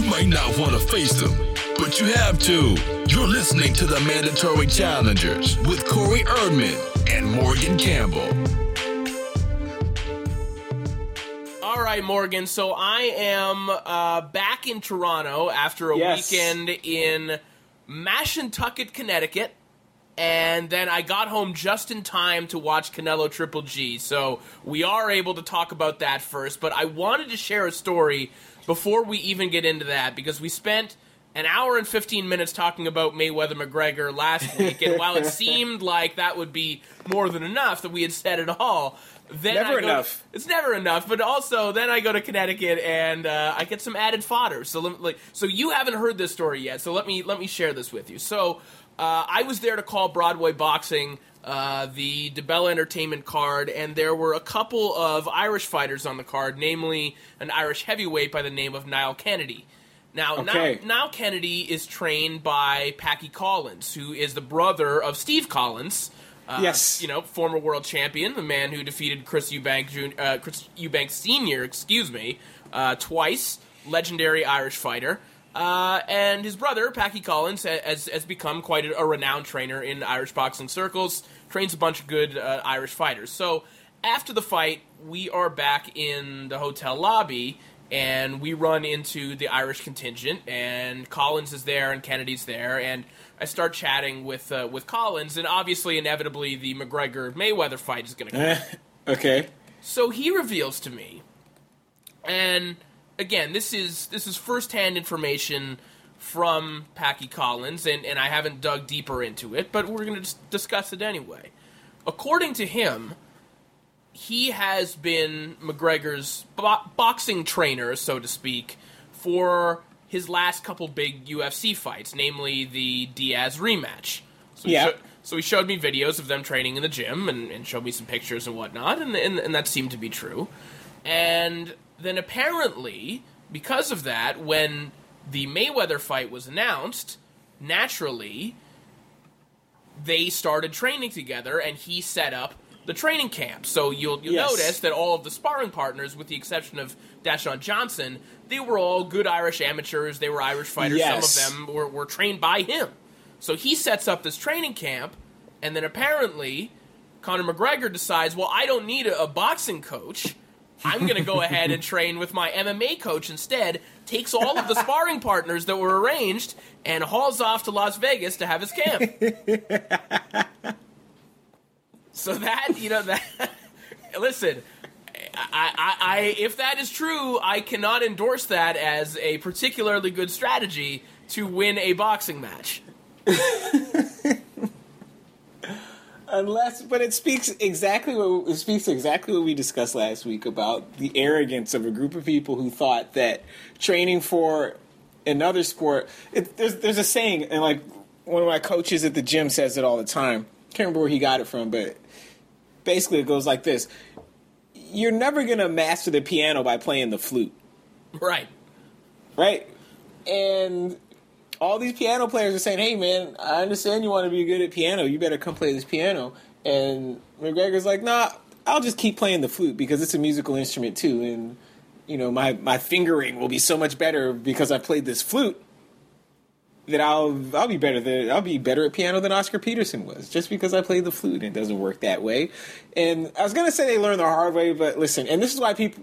You might not want to face them, but you have to. You're listening to the Mandatory Challengers with Corey Erdman and Morgan Campbell. All right, Morgan. So I am uh, back in Toronto after a Yes. weekend in Mashantucket, Connecticut. And then I got home just in time to watch Canelo Triple G. So we are able to talk about that first. But I wanted to share a story before we even get into that because we spent an hour and 15 minutes talking about Mayweather McGregor last week. and while it seemed like that would be more than enough that we had said it all, then Never enough. it's never enough, but also then I go to Connecticut and uh, I get some added fodder. So let, like, so you haven't heard this story yet. So let me let me share this with you. So uh, I was there to call Broadway Boxing. Uh, the DiBella Entertainment card, and there were a couple of Irish fighters on the card, namely an Irish heavyweight by the name of Niall Kennedy. Now, Okay. Niall, Niall Kennedy is trained by Packy Collins, who is the brother of Steve Collins. Uh, Yes. you know, former world champion, the man who defeated Chris Eubank, Jun- uh, Chris Eubank Senior, excuse me, uh, twice, legendary Irish fighter. Uh, and his brother, Packy Collins, has, has become quite a, a renowned trainer in Irish boxing circles. Trains a bunch of good uh, Irish fighters. So after the fight, we are back in the hotel lobby, and we run into the Irish contingent, and Collins is there, and Kennedy's there, and I start chatting with uh, with Collins, and obviously, inevitably, the McGregor Mayweather fight is going to come. Eh, okay. So he reveals to me, and again, this is this is firsthand information from Packy Collins, and, and I haven't dug deeper into it, but we're going to discuss it anyway. According to him, he has been McGregor's bo- boxing trainer, so to speak, for his last couple big UFC fights, namely the Diaz rematch. So he Yeah. sho- so he showed me videos of them training in the gym and, and showed me some pictures and whatnot, and, and, and that seemed to be true. And then apparently, because of that, when the Mayweather fight was announced, naturally, they started training together, and he set up the training camp. So you'll you'll Yes. notice that all of the sparring partners, with the exception of Dashawn Johnson, they were all good Irish amateurs. They were Irish fighters. Yes. Some of them were, were trained by him. So he sets up this training camp, and then apparently, Conor McGregor decides, well, I don't need a, a boxing coach. I'm going to go ahead and train with my MMA coach instead. Takes all of the sparring partners that were arranged and hauls off to Las Vegas to have his camp. so that you know that. listen, I, I, I, if that is true, I cannot endorse that as a particularly good strategy to win a boxing match. Unless, but it speaks exactly what it speaks exactly what we discussed last week about the arrogance of a group of people who thought that training for another sport. It, there's there's a saying, and like one of my coaches at the gym says it all the time. Can't remember where he got it from, but basically it goes like this: You're never gonna master the piano by playing the flute, Right. right? And all these piano players are saying, "Hey, man, I understand you want to be good at piano. You better come play this piano." And McGregor's like, "Nah, I'll just keep playing the flute because it's a musical instrument too, and you know, my my fingering will be so much better because I played this flute that I'll I'll be better than I'll be better at piano than Oscar Peterson was just because I played the flute. And it doesn't work that way. And I was gonna say they learned the hard way, but listen, and this is why people,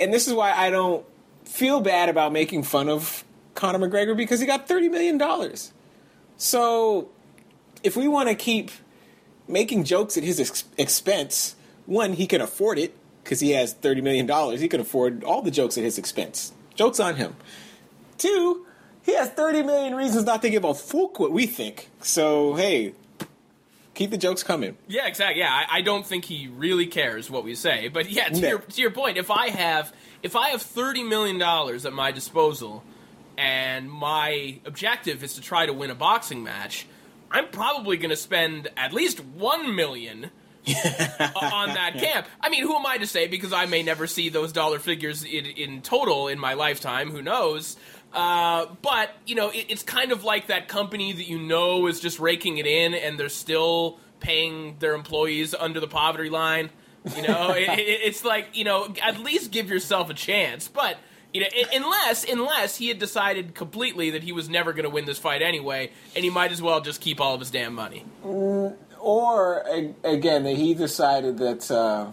and this is why I don't feel bad about making fun of Conor McGregor because he got thirty million dollars. So if we want to keep making jokes at his ex- expense, one he can afford it because he has thirty million dollars. He can afford all the jokes at his expense. Jokes on him. Two, he has 30 million reasons not to give a fuck what we think. So, hey, keep the jokes coming. Yeah, exactly. Yeah, I, I don't think he really cares what we say. But yeah, to, No. your, to your point, if I have if I have thirty million dollars at my disposal, and my objective is to try to win a boxing match, I'm probably going to spend at least one million on that camp. I mean, who am I to say? Because I may never see those dollar figures in, in total in my lifetime. Who knows? Uh, but you know, it, it's kind of like that company that you know is just raking it in, and they're still paying their employees under the poverty line. You know, it, it, it's like you know, at least give yourself a chance. But You know, unless unless he had decided completely that he was never going to win this fight anyway, and he might as well just keep all of his damn money. Or again, that he decided that uh,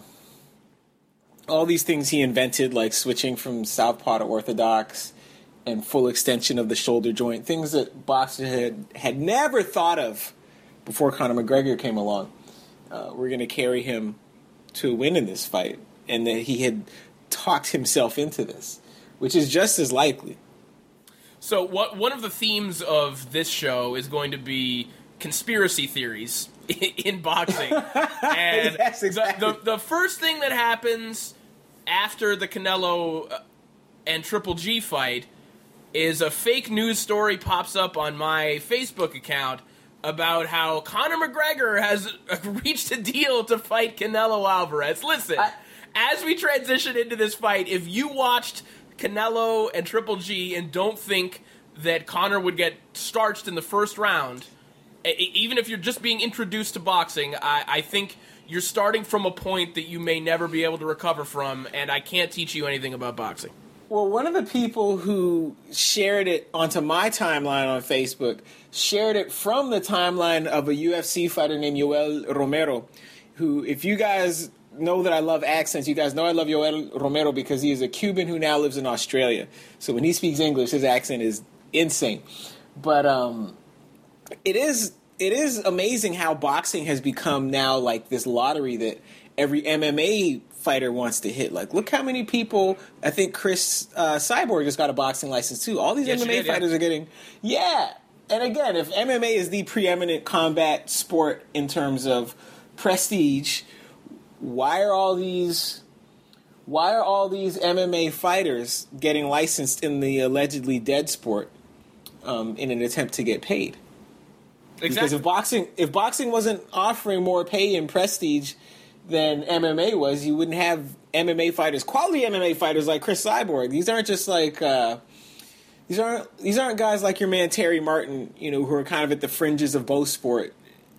all these things he invented, like switching from southpaw to orthodox and full extension of the shoulder joint, things that boxers had had never thought of before Conor McGregor came along, uh, were going to carry him to a win in this fight, and that he had talked himself into this, which is just as likely. So, what one of the themes of this show is going to be conspiracy theories in boxing, and Yes, exactly. the, the the first thing that happens after the Canelo uh, and Triple G fight is a fake news story pops up on my Facebook account about how Conor McGregor has reached a deal to fight Canelo Alvarez. Listen, I- as we transition into this fight, if you watched Canelo and Triple G and don't think that Conor would get starched in the first round, even if you're just being introduced to boxing, I, I think you're starting from a point that you may never be able to recover from, and I can't teach you anything about boxing. Well, one of the people who shared it onto my timeline on Facebook shared it from the timeline of a UFC fighter named Yoel Romero, who, if you guys know that I love accents, you guys know I love Yoel Romero because he is a Cuban who now lives in Australia. So when he speaks English, his accent is insane. But um, it is it is amazing how boxing has become now like this lottery that every MMA fighter wants to hit. Like, look how many people. I think Cris uh, Cyborg just got a boxing license too. All these Yes, MMA did, yeah. fighters are getting. Yeah, and again, if MMA is the preeminent combat sport in terms of prestige, why are all these? Why are all these MMA fighters getting licensed in the allegedly dead sport um, in an attempt to get paid? Because if boxing if boxing wasn't offering more pay and prestige than MMA was, you wouldn't have MMA fighters, quality MMA fighters like Cris Cyborg. These aren't just like uh, these aren't these aren't guys like your man Terry Martin, you know, who are kind of at the fringes of both sport,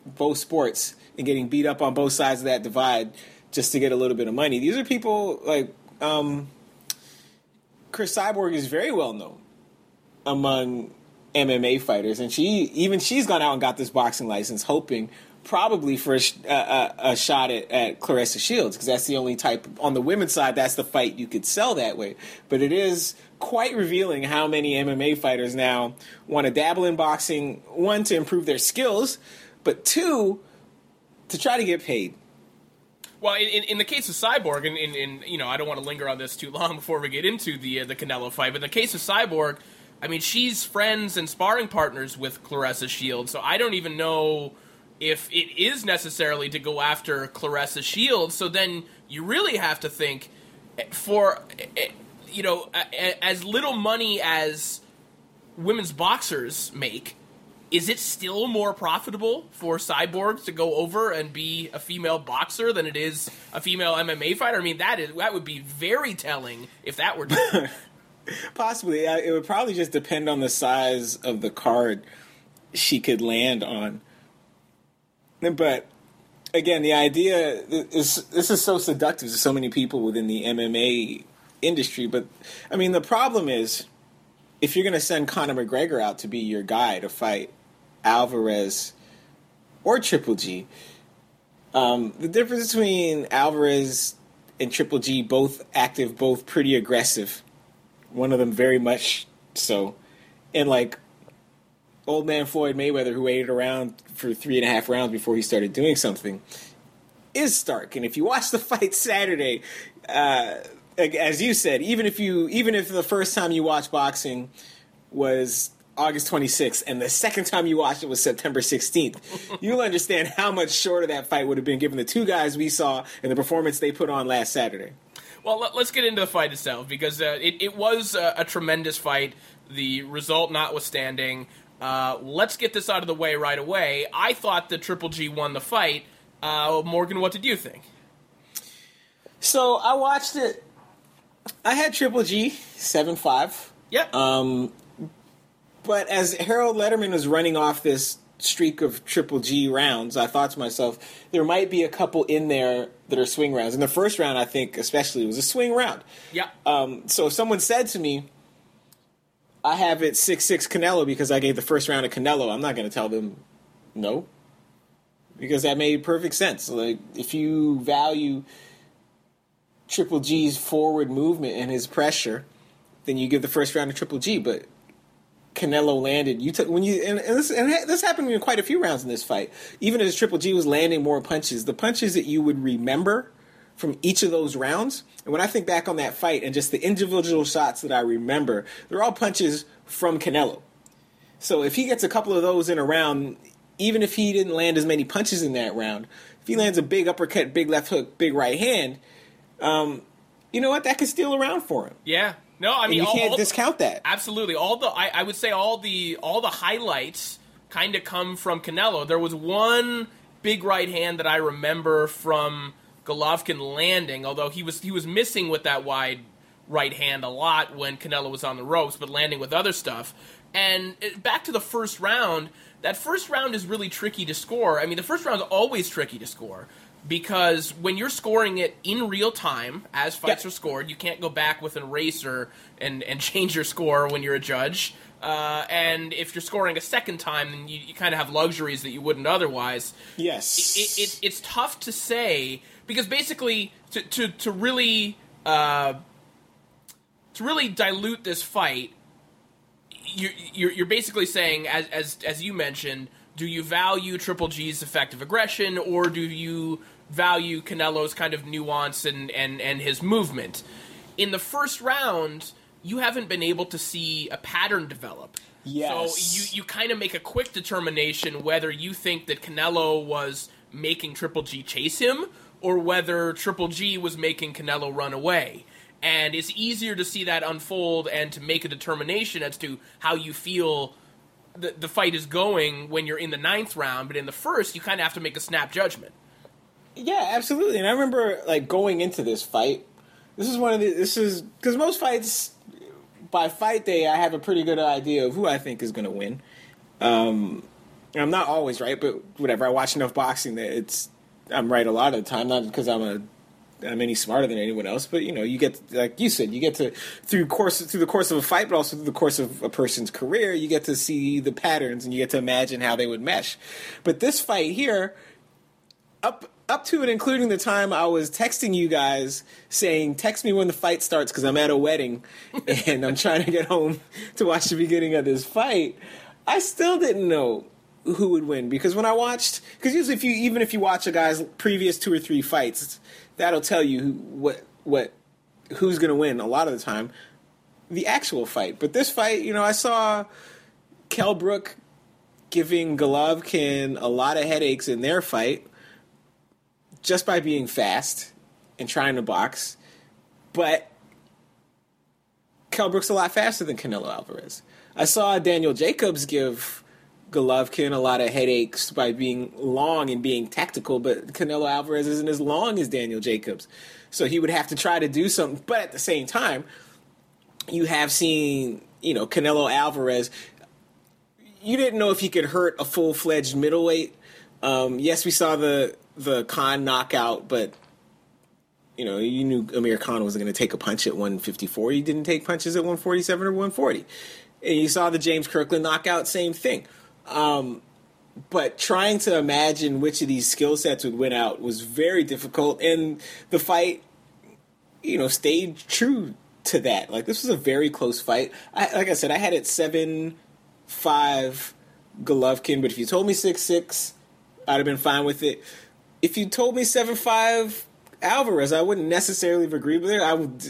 both sports, and getting beat up on both sides of that divide just to get a little bit of money. These are people like um, Cris Cyborg is very well known among MMA fighters, and she even she's gone out and got this boxing license, hoping probably for a, a, a, shot at, at Claressa Shields because that's the only type on the women's side that's the fight you could sell that way. But it is quite revealing how many MMA fighters now want to dabble in boxing. One to improve their skills, but two to try to get paid. Well, in, in, the case of Cyborg, and in, in, you know, I don't want to linger on this too long before we get into the uh, the Canelo fight. But in the case of Cyborg, I mean, she's friends and sparring partners with Claressa Shields, so I don't even know if it is necessarily to go after Claressa Shields. So then you really have to think eh, for eh, you know as little money as women's boxers make. Is it still more profitable for Cyborg to go over and be a female boxer than it is a female MMA fighter? I mean, that is that would be very telling if that were true. Possibly, it would probably just depend on the size of the card she could land on. But again, the idea is this is so seductive to so many people within the MMA industry. But I mean, the problem is if you're going to send Conor McGregor out to be your guy to fight Alvarez or Triple G, um, the difference between Alvarez and Triple G, both active, both pretty aggressive one of them very much so. And like old man Floyd Mayweather, who waited around for three and a half rounds before he started doing something, is stark. And if you watch the fight Saturday, uh, as you said, even if you even if the first time you watch boxing was August 26th and the second time you watched it was September 16th, you'll understand how much shorter that fight would have been given the two guys we saw and the performance they put on last Saturday. Well, let, us get into the fight itself because uh, it, it was uh, a tremendous fight. The result notwithstanding, uh, let's get this out of the way right away. I thought the Triple G won the fight. Uh, Morgan, what did you think? So I watched it. I had Triple G seven five. Yep. Um, but as Harold Lederman was running off this streak of Triple G rounds, I thought to myself, there might be a couple in there that are swing rounds. And the first round, I think, especially, was a swing round. Yeah. Um, so if someone said to me, I have it 6 6 Canelo because I gave the first round to Canelo, I'm not going to tell them no. Because that made perfect sense. Like, if you value Triple G's forward movement and his pressure, then you give the first round to Triple G. But Canelo landed. You took when you and, and, this, and this happened in quite a few rounds in this fight. Even as Triple G was landing more punches, the punches that you would remember from each of those rounds. And when I think back on that fight and just the individual shots that I remember, they're all punches from Canelo. So if he gets a couple of those in a round, even if he didn't land as many punches in that round, if he lands a big uppercut, big left hook, big right hand, um, you know what? That could steal around for him. Yeah. No, I mean And you all, can't all- discount that. Absolutely. All the I, I would say all the all the highlights kind of come from Canelo. There was one big right hand that I remember from Golovkin landing, although he was he was missing with that wide right hand a lot when Canelo was on the ropes, but landing with other stuff. And it, back to the first round, that first round is really tricky to score. I mean, the first round is always tricky to score because when you're scoring it in real time as fights are scored, you can't go back with an eraser and, and change your score when you're a judge. Uh, and if you're scoring a second time, then you, you kind of have luxuries that you wouldn't otherwise. Yes. It, it, it's tough to say because basically to, to, to really uh, to really dilute this fight, you're, you're, you're basically saying, as, as, as you mentioned, do you value Triple G's effective aggression or do you value Canelo's kind of nuance and, and, and his movement? In the first round, you haven't been able to see a pattern develop. Yes. So you, you kind of make a quick determination whether you think that Canelo was making Triple G chase him or whether Triple G was making Canelo run away. And it's easier to see that unfold and to make a determination as to how you feel the, the fight is going when you're in the ninth round. But in the first, you kind of have to make a snap judgment. Yeah, absolutely. And I remember like going into this fight. This is one of the. This is because most fights by fight day, I have a pretty good idea of who I think is going to win. Um, I'm not always right, but whatever. I watch enough boxing that it's I'm right a lot of the time. Not because I'm a I'm any smarter than anyone else, but you know, you get like you said, you get to through course through the course of a fight, but also through the course of a person's career, you get to see the patterns and you get to imagine how they would mesh. But this fight here, up up to and including the time I was texting you guys saying, "Text me when the fight starts" because I'm at a wedding and I'm trying to get home to watch the beginning of this fight. I still didn't know who would win because when I watched, because usually if you even if you watch a guy's previous two or three fights, that'll tell you who, what what who's going to win a lot of the time. The actual fight, but this fight, you know, I saw Kell Brook giving Golovkin a lot of headaches in their fight just by being fast and trying to box. But Kell Brook's a lot faster than Canelo Alvarez. I saw Daniel Jacobs give Golovkin a lot of headaches by being long and being tactical, but Canelo Alvarez isn't as long as Daniel Jacobs. So he would have to try to do something. But at the same time, you have seen, you know, Canelo Alvarez. You didn't know if he could hurt a full fledged middleweight. Um, yes, we saw the the Khan knockout, but you know, you knew Amir Khan wasn't going to take a punch at 154. He didn't take punches at 147 or 140. And you saw the James Kirkland knockout, same thing. Um, but trying to imagine which of these skill sets would win out was very difficult. And the fight, you know, stayed true to that. Like, this was a very close fight. I, like I said, I had it 7 5 Golovkin, but if you told me 6 6, I'd have been fine with it. If you told me 7 5 Alvarez, I wouldn't necessarily have agreed with it. I would,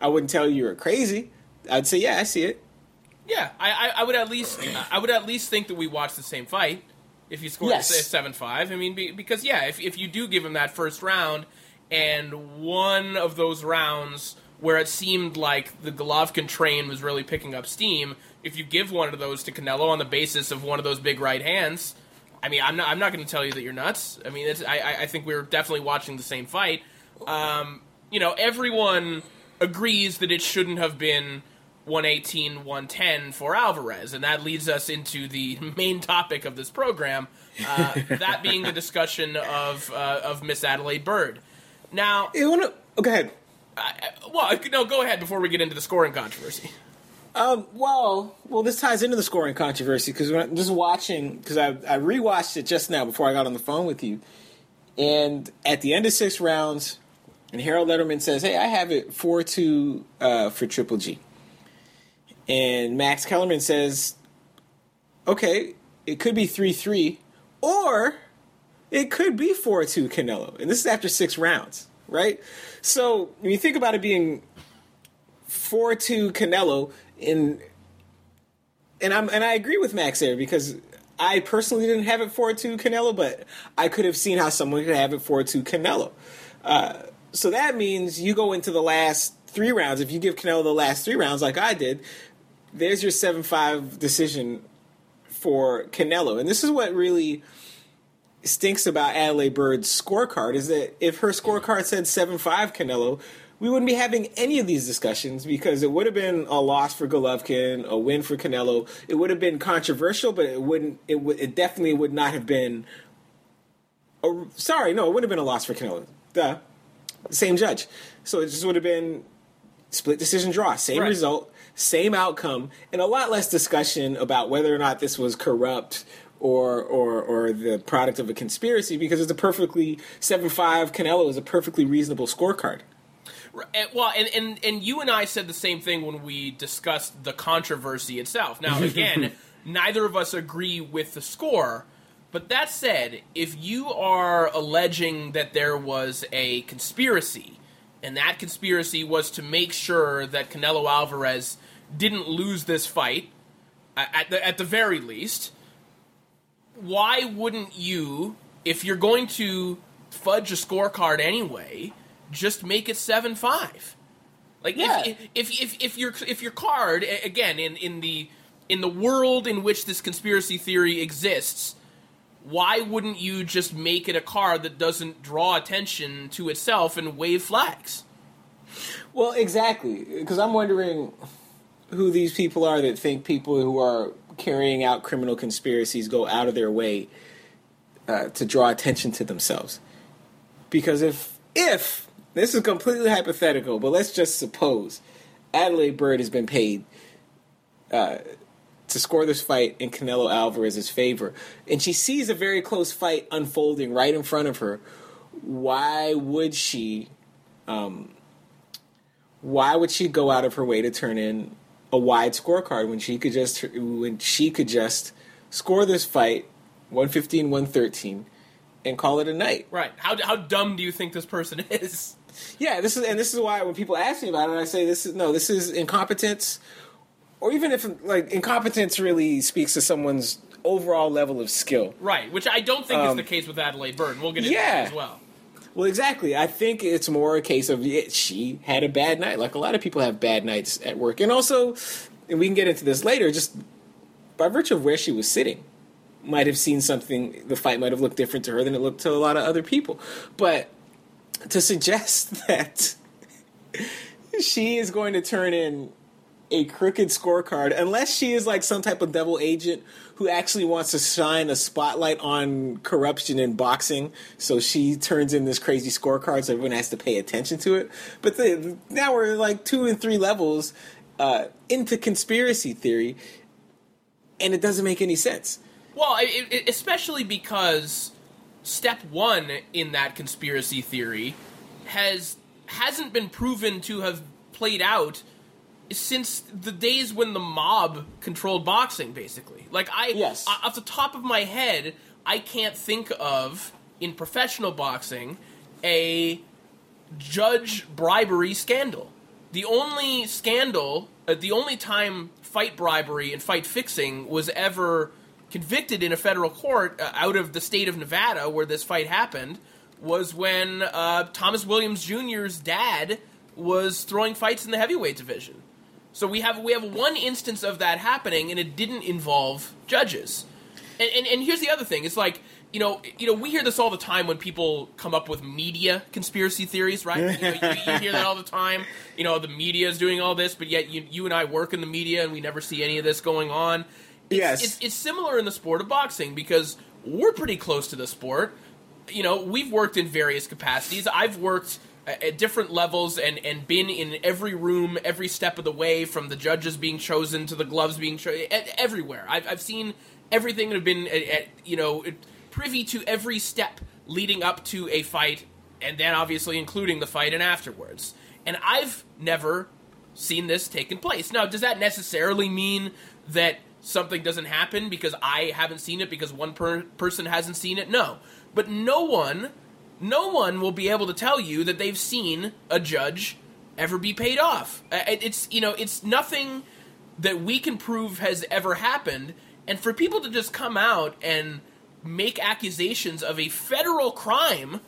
I wouldn't tell you you were crazy. I'd say, yeah, I see it. Yeah, I, I, I would at least I would at least think that we watched the same fight if you scored Yes. say seven five. I mean, be, because yeah, if if you do give him that first round and one of those rounds where it seemed like the Golovkin train was really picking up steam, if you give one of those to Canelo on the basis of one of those big right hands, I mean, I'm not I'm not going to tell you that you're nuts. I mean, it's, I I think we're definitely watching the same fight. Um, you know, everyone agrees that it shouldn't have been 118, 110 for Alvarez. And that leads us into the main topic of this program, uh, that being the discussion of, uh, of Miss Adalaide Byrd. Now, You wanna, oh, go ahead. I, well, no, go ahead before we get into the scoring controversy. Um, well, well, this ties into the scoring controversy because I'm just watching because I I rewatched it just now before I got on the phone with you, and at the end of six rounds, and Harold Lederman says, "Hey, I have it four two uh, for Triple G," and Max Kellerman says, "Okay, it could be three three, or it could be four two Canelo," and this is after six rounds, right? So when you think about it being four two Canelo in and I'm and I agree with Max there because I personally didn't have it four two Canelo, but I could have seen how someone could have it four two Canelo. Uh, so that means you go into the last three rounds. If you give Canelo the last three rounds, like I did, there's your seven five decision for Canelo, and this is what really stinks about Adalaide Byrd's scorecard is that if her scorecard said seven five Canelo, we wouldn't be having any of these discussions because it would have been a loss for Golovkin, a win for Canelo. It would have been controversial, but it wouldn't. It would. It definitely would not have been. A, sorry, no, it would have been a loss for Canelo. Duh. Same judge. So it just would have been split decision draw, same Right. result, same outcome, and a lot less discussion about whether or not this was corrupt or or or the product of a conspiracy because it's a perfectly seven five Canelo is a perfectly reasonable scorecard. Well, and, and and you and I said the same thing when we discussed the controversy itself. Now, again, neither of us agree with the score. But that said, if you are alleging that there was a conspiracy, and that conspiracy was to make sure that Canelo Alvarez didn't lose this fight, at the at the very least, why wouldn't you, if you're going to fudge a scorecard anyway, just make it seven five? Like Yeah. if, if if if your if your card again in in the in the world in which this conspiracy theory exists, why wouldn't you just make it a card that doesn't draw attention to itself and wave flags? Well, exactly, because I'm wondering who these people are that think people who are carrying out criminal conspiracies go out of their way uh, to draw attention to themselves. Because if if this is completely hypothetical, but let's just suppose Adalaide Byrd has been paid uh, to score this fight in Canelo Alvarez's favor, and she sees a very close fight unfolding right in front of her, why would she? why would she go out of her way to turn in a wide scorecard when she could just when she could just score this fight 115 113 and call it a night Right? How how dumb do you think this person is? Yeah this is and this is why when people ask me about it i say this is no this is incompetence or even if like incompetence really speaks to someone's overall level of skill Right, which I don't think is Um, the case with Adalaide and We'll get into yeah. that as well. Well, exactly. I think it's more a case of she had a bad night. Like a lot of people have bad nights at work, and also, and we can get into this later. Just by virtue of where she was sitting, might have seen something. The fight might have looked different to her than it looked to a lot of other people. But to suggest that she is going to turn in a crooked scorecard unless she is like some type of devil agent who actually wants to shine a spotlight on corruption in boxing so she turns in this crazy scorecard so everyone has to pay attention to it. But the, now we're like two and three levels uh, into conspiracy theory and it doesn't make any sense. Well, it, it, especially because step one in that conspiracy theory has hasn't been proven to have played out since the days when the mob controlled boxing. Basically, like I, Yes. off the top of my head, I can't think of in professional boxing a judge bribery scandal. The only scandal, uh, the only time fight bribery and fight fixing was ever convicted in a federal court uh, out of the state of Nevada where this fight happened was when uh, Thomas Williams Jr.'s dad was throwing fights in the heavyweight division. So we have we have one instance of that happening, and it didn't involve judges. And, and, and here's the other thing: it's like you know, you know, we hear this all the time when people come up with media conspiracy theories, right? You, know, you, you hear that all the time. You know, the media is doing all this, but yet you, you and I work in the media and we never see any of this going on. It's, Yes. it's, it's similar in the sport of boxing because we're pretty close to the sport. You know, we've worked in various capacities. I've worked at different levels and, and been in every room, every step of the way, from the judges being chosen to the gloves being chosen, everywhere. I've, I've seen everything and have been, at, at, you know, privy to every step leading up to a fight, and then obviously including the fight and afterwards. And I've never seen this taking place. Now, does that necessarily mean that something doesn't happen because I haven't seen it because one per- person hasn't seen it? No. But no one, no one will be able to tell you that they've seen a judge ever be paid off. It's you know, it's nothing that we can prove has ever happened. And for people to just come out and make accusations of a federal crime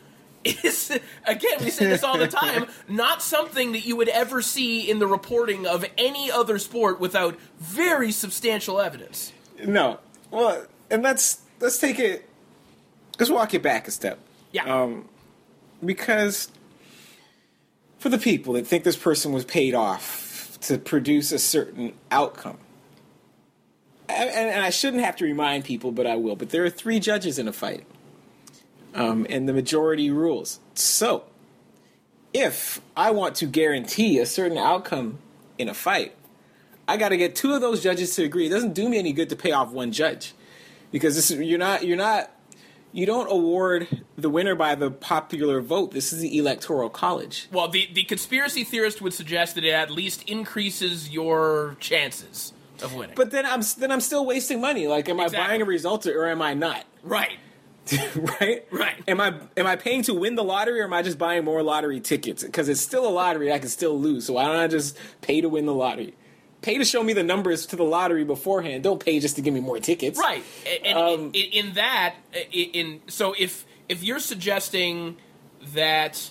is again we say this all the time not something that you would ever see in the reporting of any other sport without very substantial evidence No. Well, and let's let's take it. Let's walk it back a step. yeah Um, because for the people that think this person was paid off to produce a certain outcome, and, and and I shouldn't have to remind people, but I will. But there are three judges in a fight, um, and the majority rules. So, if I want to guarantee a certain outcome in a fight, I got to get two of those judges to agree. It doesn't do me any good to pay off one judge because this is, you're not you're not you don't award the winner by the popular vote. This is the electoral college. well the, the conspiracy theorist would suggest that it at least increases your chances of winning But then I'm then I'm still wasting money. Like, am Exactly. I buying a result or am I not? right right? Right. Am I am I paying to win the lottery or am I just buying more lottery tickets? Because it's still a lottery, I can still lose. So why don't I just pay to win the lottery? Pay to show me the numbers to the lottery beforehand. Don't pay just to give me more tickets. Right, and, Um, in, in that, in, in so if if you're suggesting that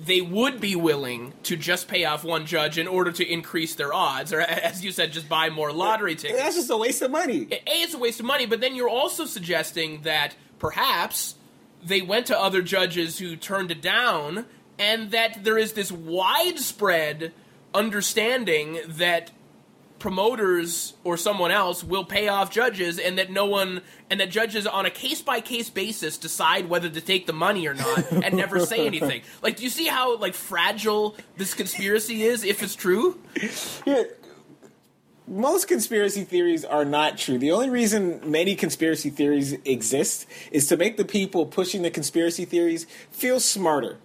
they would be willing to just pay off one judge in order to increase their odds, or as you said, just buy more lottery tickets. That's just a waste of money. A, it's a waste of money, but then you're also suggesting that perhaps they went to other judges who turned it down, and that there is this widespread understanding that promoters or someone else will pay off judges and that no one and that judges on a case by case basis decide whether to take the money or not and never say anything. Like do you see how like fragile this conspiracy is if it's true? Yeah, most conspiracy theories are not true. The only reason many conspiracy theories exist is to make the people pushing the conspiracy theories feel smarter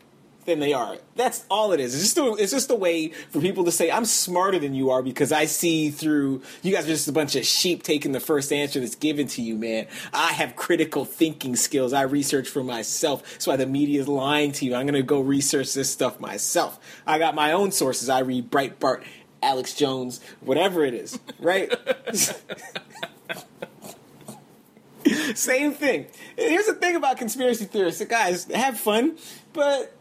than they are. That's all it is. It's just a, it's just a way for people to say I'm smarter than you are because I see through you guys are just a bunch of sheep taking the first answer that's given to you, man. I have critical thinking skills. I research for myself. That's why the media is lying to you. I'm going to go research this stuff myself. I got my own sources. I read Breitbart Alex Jones, whatever it is, right? Same thing. Here's the thing about conspiracy theorists, guys, have fun, but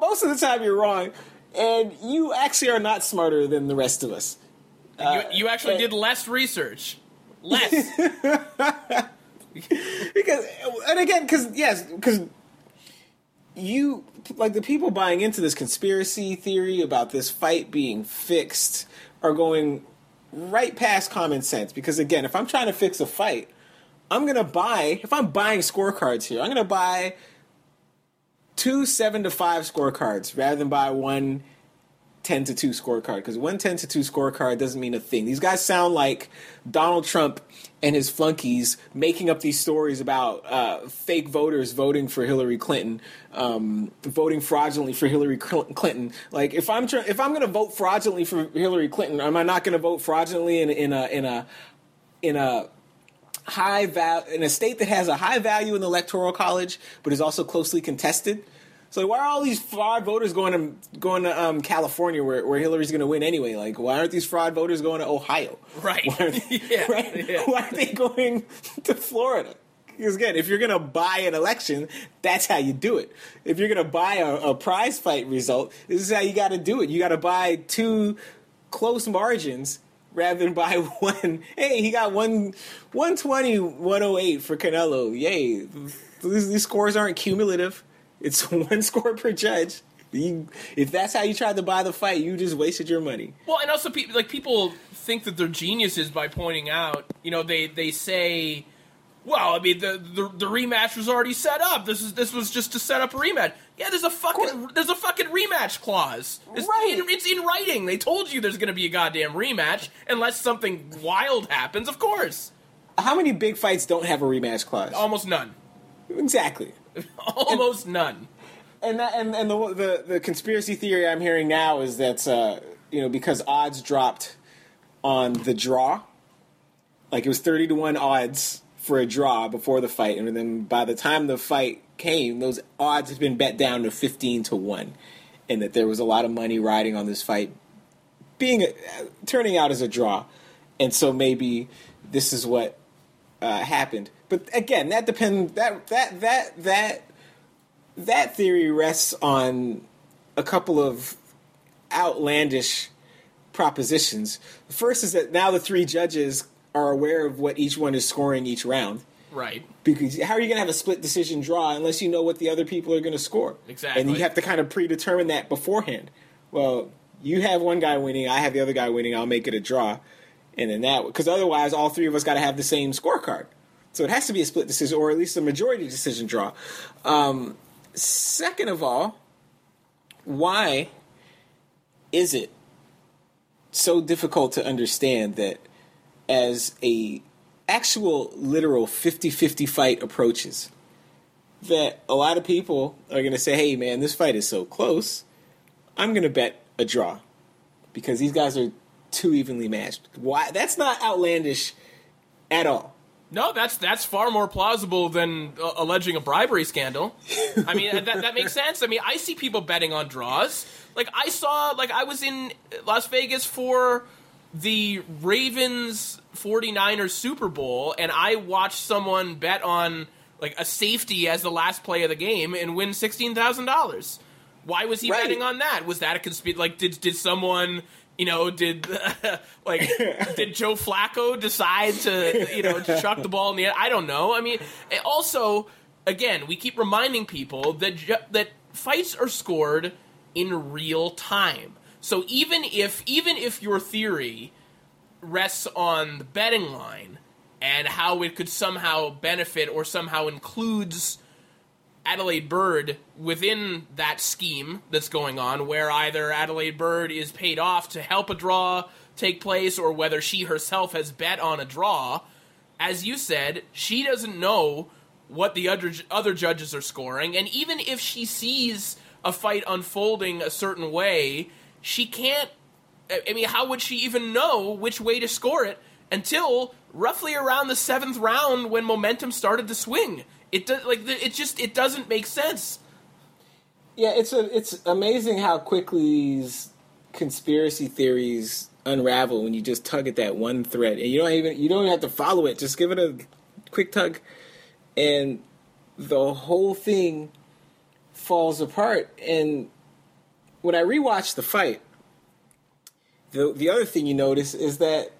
most of the time you're wrong, and you actually are not smarter than the rest of us. you, you actually uh, did less research. Less. because and again because yes because you like the people buying into this conspiracy theory about this fight being fixed are going right past common sense. Because again if i'm trying to fix a fight i'm gonna buy if i'm buying scorecards here i'm gonna buy two seven to five scorecards rather than buy one 10 to 2 scorecard because one 10 to 2 scorecard doesn't mean a thing. These guys sound like Donald Trump and his flunkies making up these stories about uh, fake voters voting for Hillary Clinton, um, voting fraudulently for Hillary Clinton. Like if I'm tr- if I'm going to vote fraudulently for Hillary Clinton, am I not going to vote fraudulently in, in a in a in a high val in a state that has a high value in the electoral college, but is also closely contested. So why are all these fraud voters going to going to um, California, where, where Hillary's going to win anyway? Like, why aren't these fraud voters going to Ohio? Right. Why aren't they, Yeah, right? yeah. Why aren't they going to Florida? Because again, if you're going to buy an election, that's how you do it. If you're going to buy a, a prize fight result, this is how you got to do it. You got to buy two close margins rather than buy one. Hey, he got one 120, 108 for Canelo. Yay. These, these scores aren't cumulative. It's one score per judge. You, if that's how you tried to buy the fight, you just wasted your money. Well, and also, pe- like people think that they're geniuses by pointing out. You know, they they say, "Well, I mean, the, the the rematch was already set up. This is this was just to set up a rematch." Yeah, there's a fucking there's a fucking rematch clause. It's, Right. in, it's in writing. They told you there's going to be a goddamn rematch unless something wild happens. Of course, How many big fights don't have a rematch clause? almost none. exactly. Almost none. And that, and and the, the the conspiracy theory I'm hearing now is that uh, you know because odds dropped on the draw, like it was thirty to one odds for a draw before the fight, and then by the time the fight came, those odds had been bet down to fifteen to one, and that there was a lot of money riding on this fight being a, turning out as a draw, and so maybe this is what uh, happened. But again, that depends. that that that that that theory rests on a couple of outlandish propositions. The first is that now the three judges are aware of what each one is scoring each round. Right. Because how are you going to have a split decision draw unless you know what the other people are going to score? Exactly. And you have to kind of predetermine that beforehand. Well, you have one guy winning, I have the other guy winning, I'll make it a draw. And then that, because otherwise all three of us got to have the same scorecard. So it has to be a split decision or at least a majority decision draw. Um, second of all, why is it so difficult to understand that as a actual literal 50-50 fight approaches that a lot of people are going to say hey man this fight is so close i'm going to bet a draw because these guys are too evenly matched why that's not outlandish at all No, that's that's far more plausible than uh, alleging a bribery scandal. I mean, that, that makes sense. I mean, I see people betting on draws. Like I saw, like I was in Las Vegas for the Ravens 49ers Super Bowl, and I watched someone bet on like a safety as the last play of the game and win sixteen thousand dollars. Why was he Right. betting on that? Was that a conspiracy? Like, did did someone? You know, did like did Joe Flacco decide to you know chuck the ball in the air? I don't know. I mean, eh, also, again, we keep reminding people that that fights are scored in real time. So even if even if your theory rests on the betting line and how it could somehow benefit or somehow includes Adalaide Byrd within that scheme that's going on, where either Adalaide Byrd is paid off to help a draw take place or whether she herself has bet on a draw. As you said, she doesn't know what the other, other judges are scoring, and even if she sees a fight unfolding a certain way, she can't. I I mean, how would she even know which way to score it until roughly around the seventh round when momentum started to swing? It does like it just it doesn't make sense. Yeah, it's a, it's amazing how quickly these conspiracy theories unravel when you just tug at that one thread, and you don't even you don't even have to follow it. Just give it a quick tug, and the whole thing falls apart. And when I rewatched the fight, the the other thing you notice is that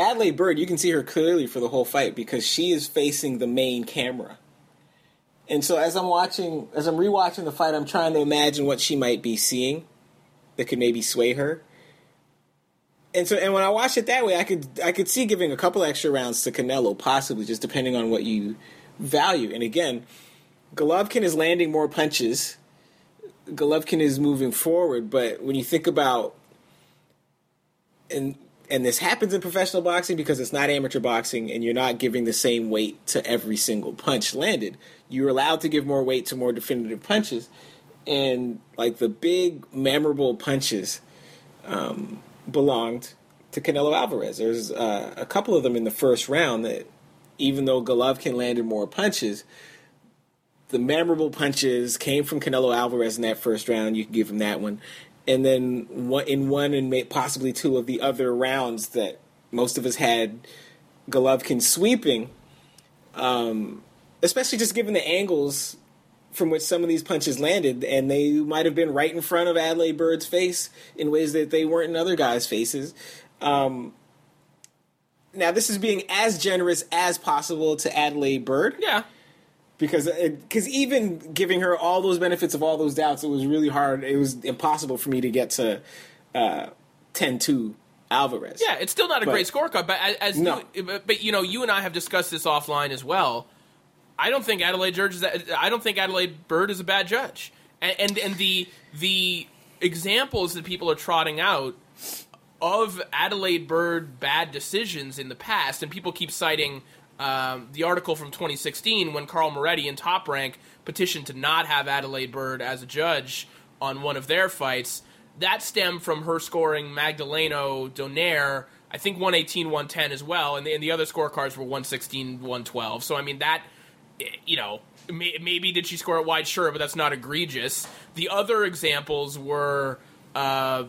Adalaide Byrd, you can see her clearly for the whole fight because she is facing the main camera. And so as I'm watching, as I'm rewatching the fight, I'm trying to imagine what she might be seeing that could maybe sway her. And so, and when I watch it that way, I could I could see giving a couple extra rounds to Canelo, possibly just depending on what you value. And again, Golovkin is landing more punches. Golovkin is moving forward, but when you think about and and this happens in professional boxing because it's not amateur boxing and you're not giving the same weight to every single punch landed. You're allowed to give more weight to more definitive punches. And like the big memorable punches um, belonged to Canelo Alvarez. There's uh, a couple of them in the first round that even though Golovkin landed more punches, the memorable punches came from Canelo Alvarez in that first round. You can give him that one, and then in one and possibly two of the other rounds that most of us had Golovkin sweeping, um, especially just given the angles from which some of these punches landed, and they might have been right in front of Adalaide Byrd's face in ways that they weren't in other guys' faces. Um, now, this is being as generous as possible to Adalaide Byrd Yeah. Because because even giving her all those benefits of all those doubts, it was really hard. It was impossible for me to get to uh, 10-2 Alvarez. Yeah, it's still not a But- great scorecard, but as, as No. you, but, but you know, you and I have discussed this offline as well. I don't think Adalaide George is. that- I don't think Adalaide Byrd is a bad judge, and and, and the the examples that people are trotting out of Adalaide Byrd bad decisions in the past, and people keep citing um, the article from 2016 when Carl Moretti in Top Rank petitioned to not have Adalaide Byrd as a judge on one of their fights. That stemmed from her scoring Magdaleno Donaire, I think 118, 110 as well, and the, and the other scorecards were 116, 112. So, I mean, that, you know, may, maybe did she score it wide? Sure, but that's not egregious. The other examples were. Uh,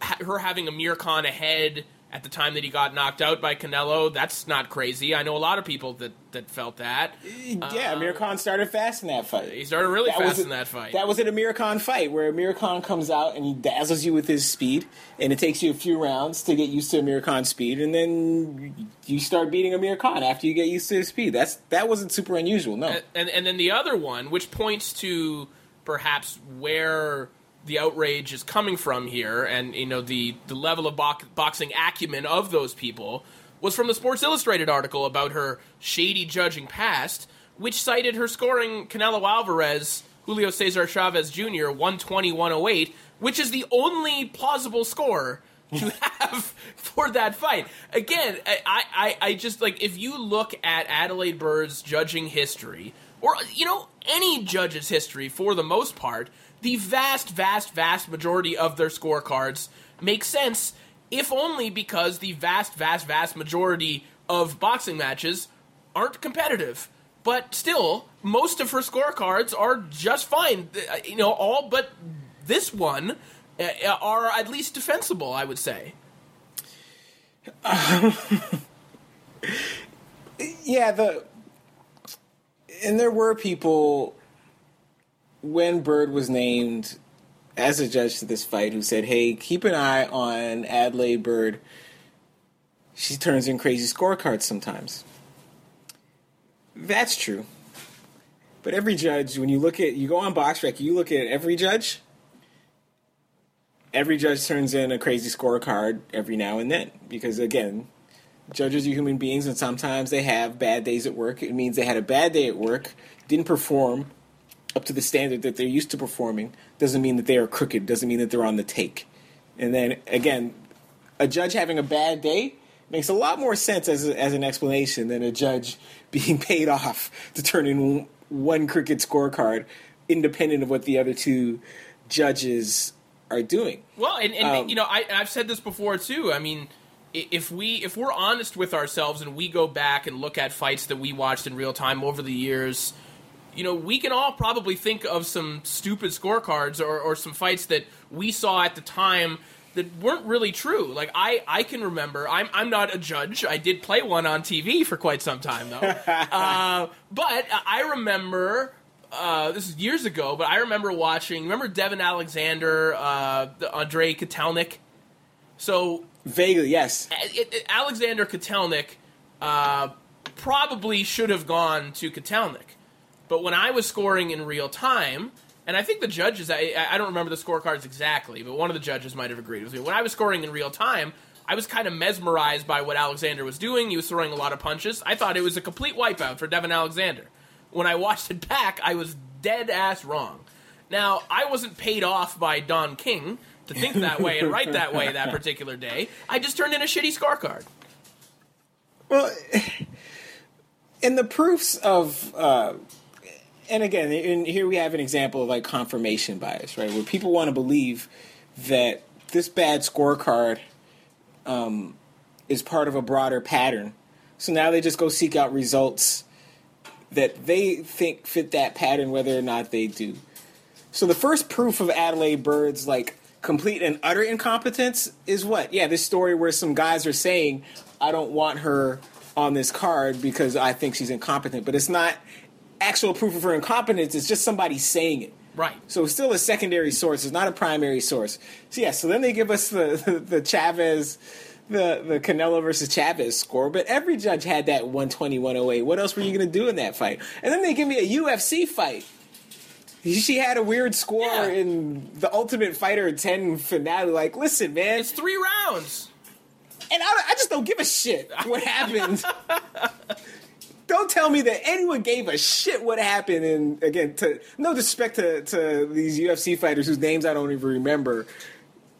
her having Amir Khan ahead at the time that he got knocked out by Canelo, that's not crazy. I know a lot of people that, that felt that. yeah. Um, Amir Khan started fast in that fight. He started really That fast a- in that fight. That was an Amir Khan fight where Amir Khan comes out and he dazzles you with his speed, and it takes you a few rounds to get used to Amir Khan's speed, and then you start beating Amir Khan after you get used to his speed. That's that wasn't super unusual. No, and and then the other one, which points to perhaps where the outrage is coming from here, and you know the the level of bo- boxing acumen of those people, was from the Sports Illustrated article about her shady judging past, which cited her scoring Canelo Alvarez, Julio Cesar Chavez Jr. 120-108, which is the only plausible score to have for that fight. Again, I, I, I just like if you look at Adalaide Byrd's judging history, or you know any judge's history for the most part, the vast, vast, vast majority of their scorecards make sense, if only because the vast, vast, vast majority of boxing matches aren't competitive. But still, most of her scorecards are just fine. Uh, You know, all but this one uh, are at least defensible, I would say. yeah, the and there were people when Byrd was named as a judge to this fight who said, "Hey, keep an eye on Adalaide Byrd. She turns in crazy scorecards sometimes." That's true. But every judge, when you look at, you go on BoxRec, you look at every judge. Every judge turns in a crazy scorecard every now and then because, again, judges are human beings and sometimes they have bad days at work. It means they had a bad day at work, didn't perform up to the standard that they're used to performing. Doesn't mean that they are crooked. Doesn't mean that they're on the take. And then again, a judge having a bad day makes a lot more sense as, a, as an explanation than a judge being paid off to turn in one crooked scorecard, independent of what the other two judges are doing. Well, and, and Um, you know, I, I've said this before too. I mean, if we if we're honest with ourselves and we go back and look at fights that we watched in real time over the years, you know, we can all probably think of some stupid scorecards or, or some fights that we saw at the time that weren't really true. Like I, I can remember. I'm I'm not a judge. I did play one on TV for quite some time though. uh, but I remember. Uh, this is years ago, but I remember watching. Remember Devin Alexander, uh, the Andre Kotelnik. So Vaguely, yes. it, it- Alexander Kotelnik uh, probably should have gone to Kotelnik. But when I was scoring in real time, and I think the judges, I, I don't remember the scorecards exactly, but one of the judges might have agreed with me. When I was scoring in real time, I was kind of mesmerized by what Alexander was doing. He was throwing a lot of punches. I thought it was a complete wipeout for Devin Alexander. When I watched it back, I was dead ass wrong. Now, I wasn't paid off by Don King to think that way and write that way that particular day. I just turned in a shitty scorecard. Well, and the proofs of, uh, and again, and here we have an example of like confirmation bias, right? Where people want to believe that this bad scorecard um, is part of a broader pattern. So now they just go seek out results that they think fit that pattern, whether or not they do. So the first proof of Adalaide Byrd's like complete and utter incompetence is what? Yeah, this story where some guys are saying, "I don't want her on this card because I think she's incompetent," but it's not actual proof of her incompetence. It's just somebody saying it. Right. So it's still a secondary source. It's not a primary source. So yeah. So then they give us the the, the Chavez. The, the Canelo versus Chavez score, but every judge had that 120, 108. What else were you going to do in that fight? And then they give me a UFC fight. She had a weird score Yeah. in the Ultimate Fighter 10 finale. Like, listen, man, It's three rounds. and I, I just don't give a shit what happened. don't tell me that anyone gave a shit what happened. And again, to no disrespect to, to these UFC fighters whose names I don't even remember,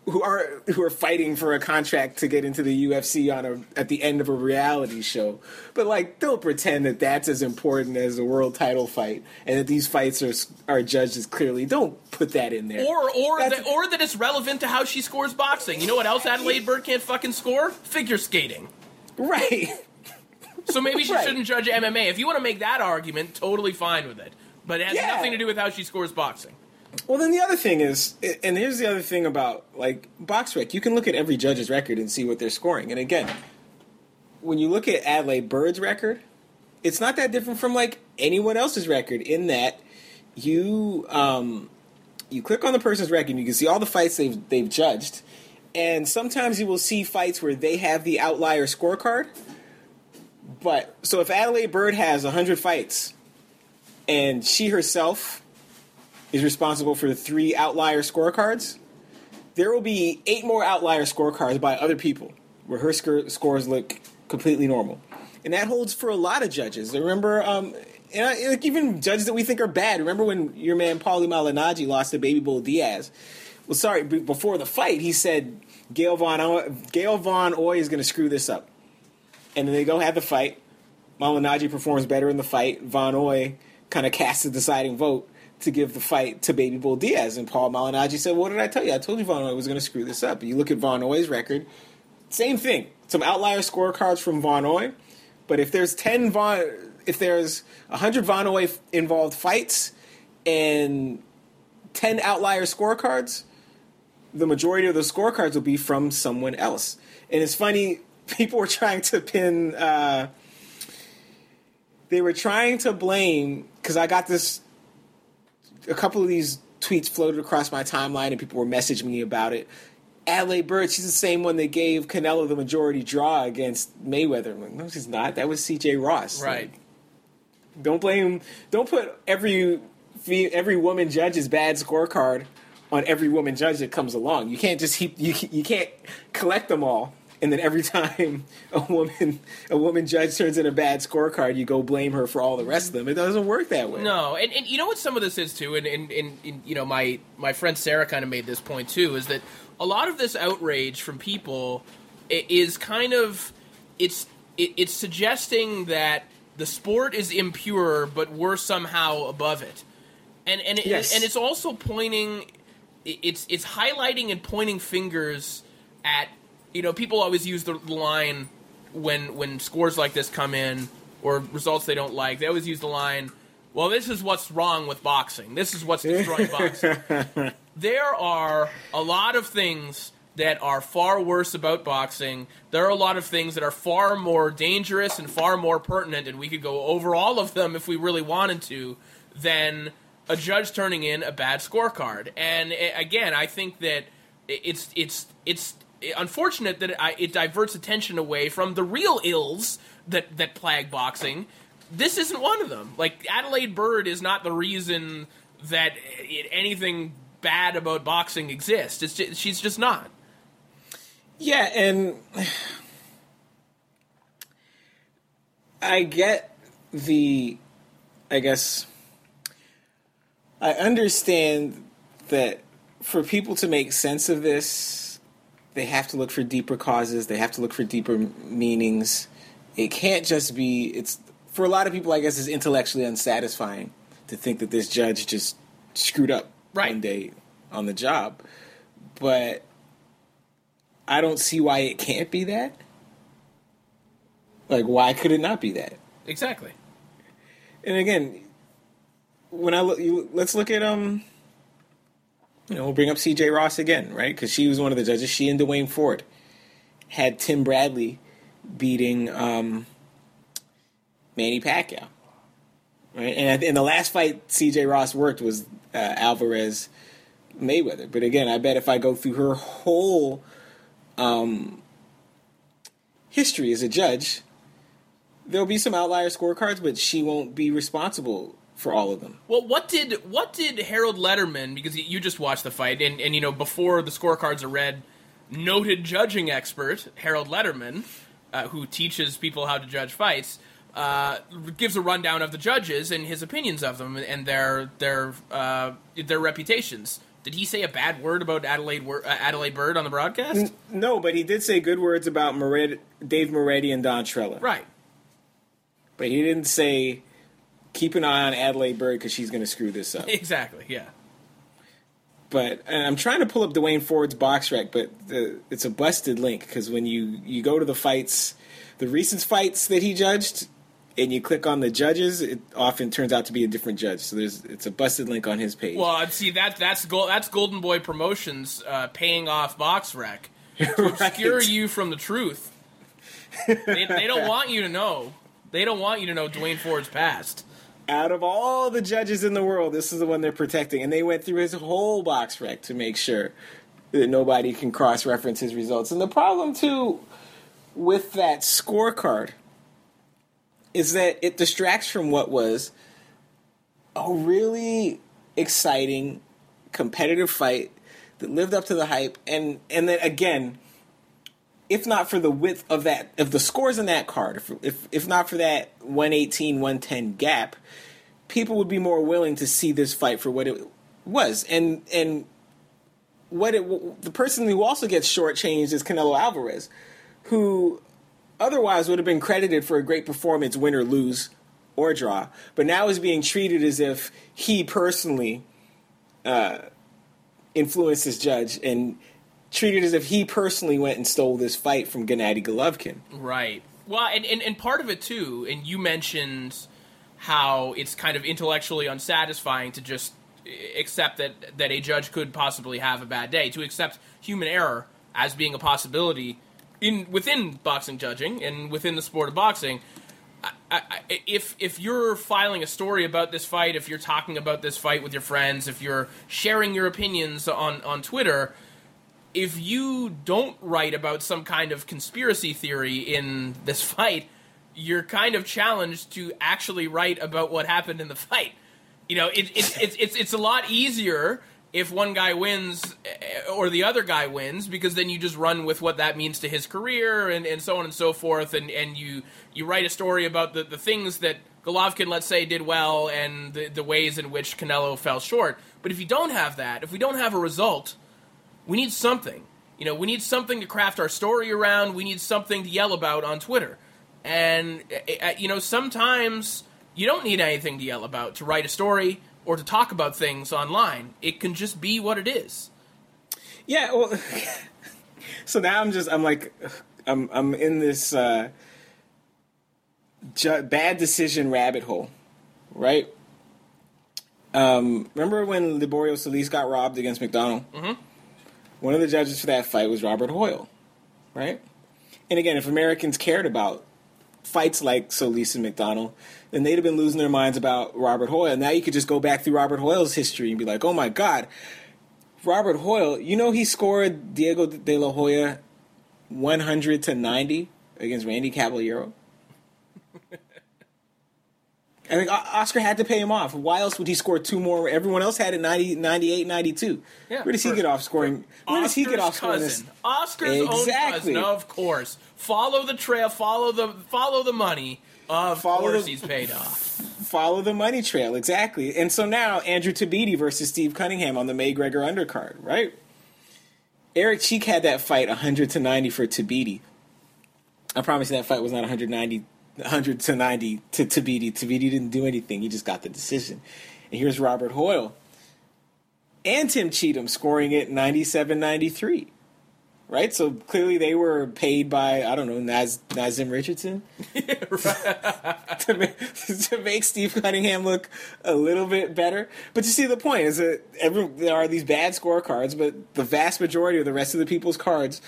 who are who are fighting for a contract to get into the UFC on a at the end of a reality show. But like, don't pretend that that's as important as a world title fight, and that these fights are are judged as clearly. Don't put that in there. Or or that, or that it's relevant to how she scores boxing. You know what else Adalaide Byrd can't fucking score? Figure skating. right. So maybe she Right. shouldn't judge MMA. If you want to make that argument, totally fine with it. But it has Yeah. nothing to do with how she scores boxing. Well, then the other thing is, and here's the other thing about like BoxRec, you can look at every judge's record and see what they're scoring. And again, when you look at Adalaide Byrd's record, it's not that different from like anyone else's record in that you um, you click on the person's record, and you can see all the fights they've they've judged, and sometimes you will see fights where they have the outlier scorecard. But so if Adalaide Byrd has 100 fights and she herself is responsible for the three outlier scorecards, there will be eight more outlier scorecards by other people where her sc- scores look completely normal. And that holds for a lot of judges. Remember, um, and I, like even judges that we think are bad. Remember when your man Paulie Malignaggi lost to Baby Bull Diaz? Well, sorry, b- before the fight, he said Gail Von o- Gale Van Hoy is going to screw this up. And then they go have the fight. Malignaggi performs better in the fight. Van Hoy kind of casts the deciding vote to give the fight to Baby Bull Diaz. And Paul Malignaggi said, What did I tell you? I told you Van Hoy was going to screw this up. You look at Van Hoy's record, same thing. Some outlier scorecards from Van Hoy. But if there's 10 Von, if there's 100 Van Hoy involved fights and 10 outlier scorecards, the majority of the scorecards will be from someone else. And it's funny, people were trying to pin, uh, they were trying to blame, because I got this, a couple of these tweets floated across my timeline and people were messaging me about it. Adalaide Byrd, she's the same one that gave Canelo the majority draw against Mayweather. I'm like, no, she's not. That was CJ Ross. Right. Like, don't blame. Don't put every every woman judge's bad scorecard on every woman judge that comes along. You can't just heap. You you can't collect them all, and then every time a woman a woman judge turns in a bad scorecard, you go blame her for all the rest of them. It doesn't work that way. No, and, and you know what some of this is too, and, and, and, and you know my my friend Sarah kind of made this point too, is that a lot of this outrage from people is kind of it's it, it's suggesting that the sport is impure, but we're somehow above it, and and it, Yes. and it's also pointing, it's it's highlighting and pointing fingers at you know people always use the line when when scores like this come in or results they don't like. They always use the line, "Well, this is what's wrong with boxing. This is what's destroying boxing." There are a lot of things that are far worse about boxing. There are a lot of things that are far more dangerous and far more pertinent, and we could go over all of them if we really wanted to, than a judge turning in a bad scorecard. And eh, again, I think that it's it's it's unfortunate that it, it diverts attention away from the real ills that that plague boxing. This isn't one of them. Like Adalaide Byrd is not the reason that it, anything bad about boxing exists. It's just, she's just not. Yeah, and I get the, I guess, I understand that for people to make sense of this, they have to look for deeper causes, they have to look for deeper meanings. It can't just be, it's, for a lot of people, I guess, it's intellectually unsatisfying to think that this judge just screwed up Right. one day on the job. But I don't see why it can't be that. Like, why could it not be that? Exactly. And again, when I look, you, let's look at um, you know, we'll bring up C.J. Ross again, right? Because she was one of the judges. She and Duane Ford had Tim Bradley beating um, Manny Pacquiao, Right, and in the last fight C.J. Ross worked was uh, Alvarez Mayweather. But again, I bet if I go through her whole um, history as a judge, there'll be some outlier scorecards, but she won't be responsible for all of them. Well, what did what did Harold Lederman? Because you just watched the fight, and and you know before the scorecards are read, noted judging expert Harold Lederman, uh, who teaches people how to judge fights, uh, gives a rundown of the judges and his opinions of them and their their uh, their reputations. Did he say a bad word about Adalaide uh, Adalaide Byrd on the broadcast? No, but he did say good words about Mored- Dave Moretti and Don Trella. Right. But he didn't say keep an eye on Adalaide Byrd because she's going to screw this up. Exactly. Yeah. But and I'm trying to pull up Duane Ford's BoxRec, but the, it's a busted link because when you you go to the fights, the recent fights that he judged, and you click on the judges, it often turns out to be a different judge. So there's it's a busted link on his page. Well, see that that's gold, that's Golden Boy Promotions uh, paying off BoxRec to obscure Right. you from the truth. they, they don't want you to know. They don't want you to know Duane Ford's past. Out of all the judges in the world, this is the one they're protecting, and they went through his whole BoxRec to make sure that nobody can cross reference his results. And the problem too with that scorecard is that it distracts from what was a really exciting competitive fight that lived up to the hype and and then again if not for the width of that of the scores in that card if if, if not for that 118 110 gap people would be more willing to see this fight for what it was. And and what it the person who also gets shortchanged is Canelo Alvarez who otherwise would have been credited for a great performance, win or lose or draw, but now is being treated as if he personally uh, influenced his judge and treated as if he personally went and stole this fight from Gennady Golovkin. Right. Well, and, and, and part of it too, and you mentioned how it's kind of intellectually unsatisfying to just accept that, that a judge could possibly have a bad day, to accept human error as being a possibility in within boxing judging and within the sport of boxing. I, I, if if you're filing a story about this fight, if you're talking about this fight with your friends, if you're sharing your opinions on on Twitter, if you don't write about some kind of conspiracy theory in this fight, you're kind of challenged to actually write about what happened in the fight. You know, it, it, it's it's it's a lot easier if one guy wins eh, or the other guy wins because then you just run with what that means to his career and, and so on and so forth and, and you you write a story about the, the things that Golovkin let's say did well and the, the ways in which Canelo fell short. But if you don't have that, if we don't have a result, we need something. You know, we need something to craft our story around. We need something to yell about on Twitter. And uh, you know, sometimes you don't need anything to yell about to write a story or to talk about things online. It can just be what it is. Yeah, well, so now I'm just I'm like I'm I'm in this uh, ju- bad decision rabbit hole, right? Um, remember when Liborio Solis got robbed against McDonnell? Mm-hmm. One of the judges for that fight was Robert Hoyle, right? And again, if Americans cared about fights like Solis and McDonnell, then they'd have been losing their minds about Robert Hoyle. Now you could just go back through Robert Hoyle's history and be like, oh my God, Robert Hoyle, you know he scored Diego De La Hoya 100 to 90 against Randy Caballero? I think Oscar had to pay him off. Why else would he score two more? Everyone else had it 90, 98, 92. Yeah, Where does he get off scoring? Where does he get Oscar's off scoring this? cousin. Oscar's own Exactly. cousin, of course. Follow the trail, follow the follow the money. Of Follow course the- he's paid off. Follow the money trail, exactly. And so now Andrew Tabiti versus Steve Cunningham on the May Gregor undercard, right? Eric Cheek had that fight 100 to 90 for Tabiti. I promise you that fight was not 190, 100 to 90 to Tabiti. Tabiti didn't do anything. He just got the decision. And here's Robert Hoyle and Tim Cheatham scoring it 97-93. Right? So clearly they were paid by, I don't know, Naz, Nazim Richardson to, make, to make Steve Cunningham look a little bit better. But you see, the point is that every, there are these bad scorecards, but the vast majority of the rest of the people's cards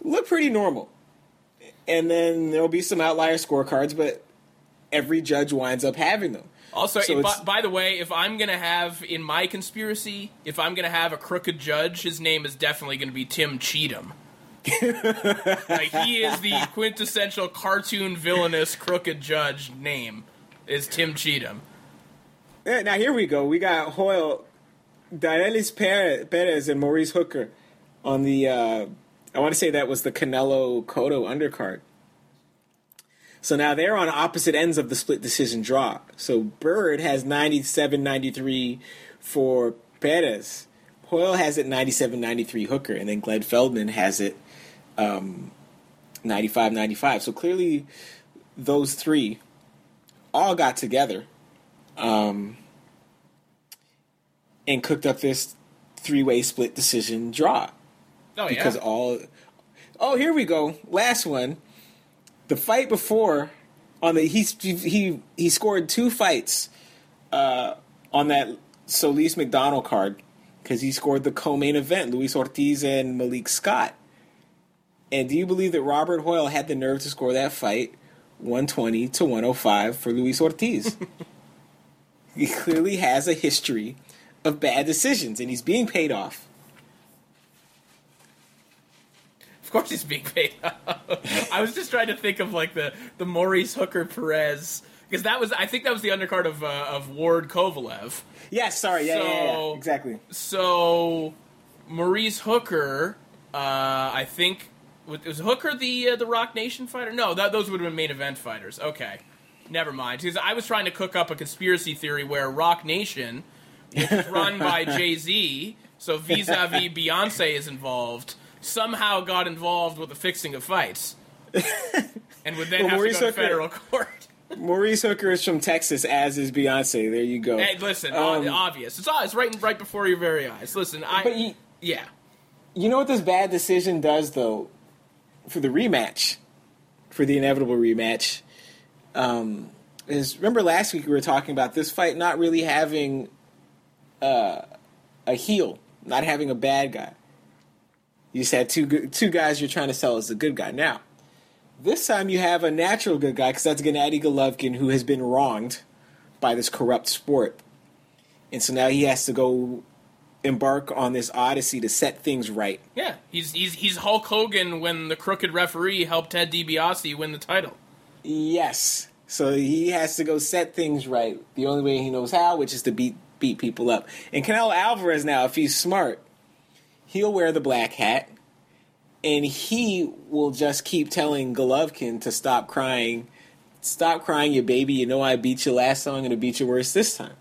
look pretty normal. And then there'll be some outlier scorecards, but every judge winds up having them. Also, So by, by the way, if I'm gonna have in my conspiracy, if I'm gonna have a crooked judge, his name is definitely gonna be Tim Cheatham. like he is the quintessential cartoon villainous crooked judge. Name is Tim Cheatham. Yeah, now here we go. We got Hoyle, Perez, Perez and Maurice Hooker on the. Uh, I want to say that was the Canelo Cotto undercard. So now they're on opposite ends of the split decision draw. So Byrd has 97 93 for Perez. Hoyle has it 97 93 Hooker. And then Glenn Feldman has it 95 95. So clearly those three all got together um, and cooked up this three way split decision draw Oh because yeah. all. Oh, here we go. Last one. The fight before on the he he he scored two fights uh, on that Solis McDonnell card because he scored the co-main event Luis Ortiz and Malik Scott. And do you believe that Robert Hoyle had the nerve to score that fight 120 to 105 for Luis Ortiz? he clearly has a history of bad decisions and he's being paid off. Of course, he's being paid. I was just trying to think of like the the Maurice Hooker Perez because that was I think that was the undercard of uh, of Ward Kovalev. Yes, sorry, yeah, yeah, yeah, So- exactly. So Maurice Hooker, uh, I think was, was Hooker the uh, the Roc Nation fighter? No, that, those would have been main event fighters. Okay, never mind. Because I was trying to cook up a conspiracy theory where Roc Nation, is run by Jay Z, so vis-a-vis Beyonce is involved, somehow got involved with the fixing of fights, and would then Well, have Maurice to go to Hooker- federal court. Maurice Hooker is from Texas, as is Beyonce. There you go. Hey, listen, Um, obvious. It's all- it's right right before your very eyes. Listen, I But you, yeah. you know what this bad decision does, though, for the rematch, for the inevitable rematch, um, is remember last week we were talking about this fight not really having uh, a heel, not having a bad guy. You just had two good, two guys you're trying to sell as a good guy. Now, this time you have a natural good guy because that's Gennady Golovkin who has been wronged by this corrupt sport, and so now he has to go embark on this odyssey to set things right. Yeah, he's he's he's Hulk Hogan when the crooked referee helped Ted DiBiase win the title. Yes. So he has to go set things right the only way he knows how, which is to beat beat people up. And Canelo Alvarez now, if he's smart, he'll wear the black hat and he will just keep telling Golovkin to stop crying. Stop crying, you baby. You know I beat you last time, I'm gonna beat you worse this time.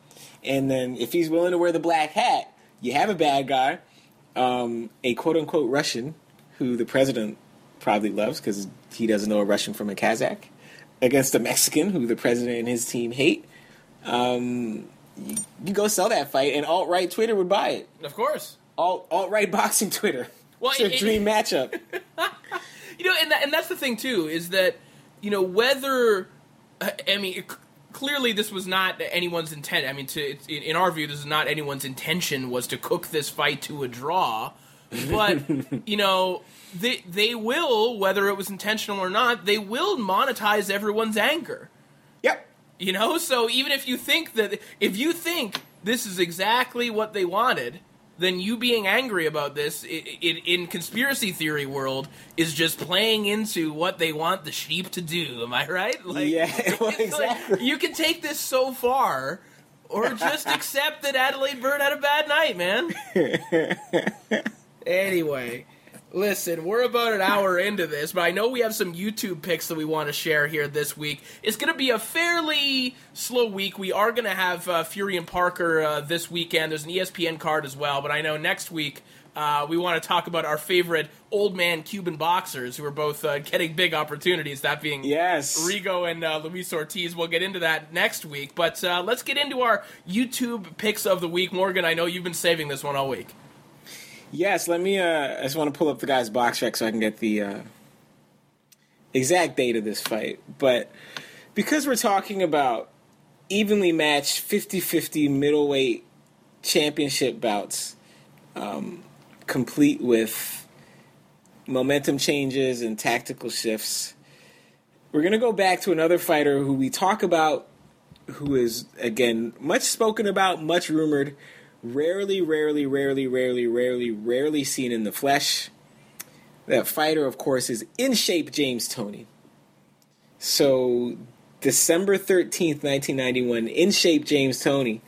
And then if he's willing to wear the black hat, you have a bad guy, um, a quote unquote Russian, who the president probably loves because he doesn't know a Russian from a Kazakh, against a Mexican who the president and his team hate. Um, you, you go sell that fight, and alt right Twitter would buy it. Of course. Alt alt right boxing Twitter. Well, it's a it- dream matchup. You know, and that, and that's the thing too is that you know whether uh, I mean c- clearly this was not anyone's intent. I mean, to in our view, this is not anyone's intention was to cook this fight to a draw. But you know, they they will whether it was intentional or not. They will monetize everyone's anger. Yep. You know, so even if you think that if you think this is exactly what they wanted, then you being angry about this i i in conspiracy theory world is just playing into what they want the sheep to do. Am I right? Like, Yeah, well, it's like, exactly. you can take this so far, or just accept that Adalaide Byrd had a bad night, man. Anyway, listen, we're about an hour into this, but I know we have some YouTube picks that we want to share here this week. It's going to be a fairly slow week. We are going to have uh, Fury and Parker uh, this weekend. There's an ESPN card as well, but I know next week. Uh, we want to talk about our favorite old man Cuban boxers who are both uh, getting big opportunities. That being Yes. Rigo and uh, Luis Ortiz. We'll get into that next week. But uh, let's get into our YouTube picks of the week. Morgan, I know you've been saving this one all week. Yes, let me. Uh, I just want to pull up the guy's BoxRec so I can get the uh, exact date of this fight. But because we're talking about evenly matched 50 50 middleweight championship bouts, um, complete with momentum changes and tactical shifts, we're going to go back to another fighter who we talk about who is again much spoken about, much rumored, rarely, rarely, rarely, rarely, rarely, rarely seen in the flesh. That fighter, of course, is in shape James Toney. So, December 13th, 1991, in shape James Toney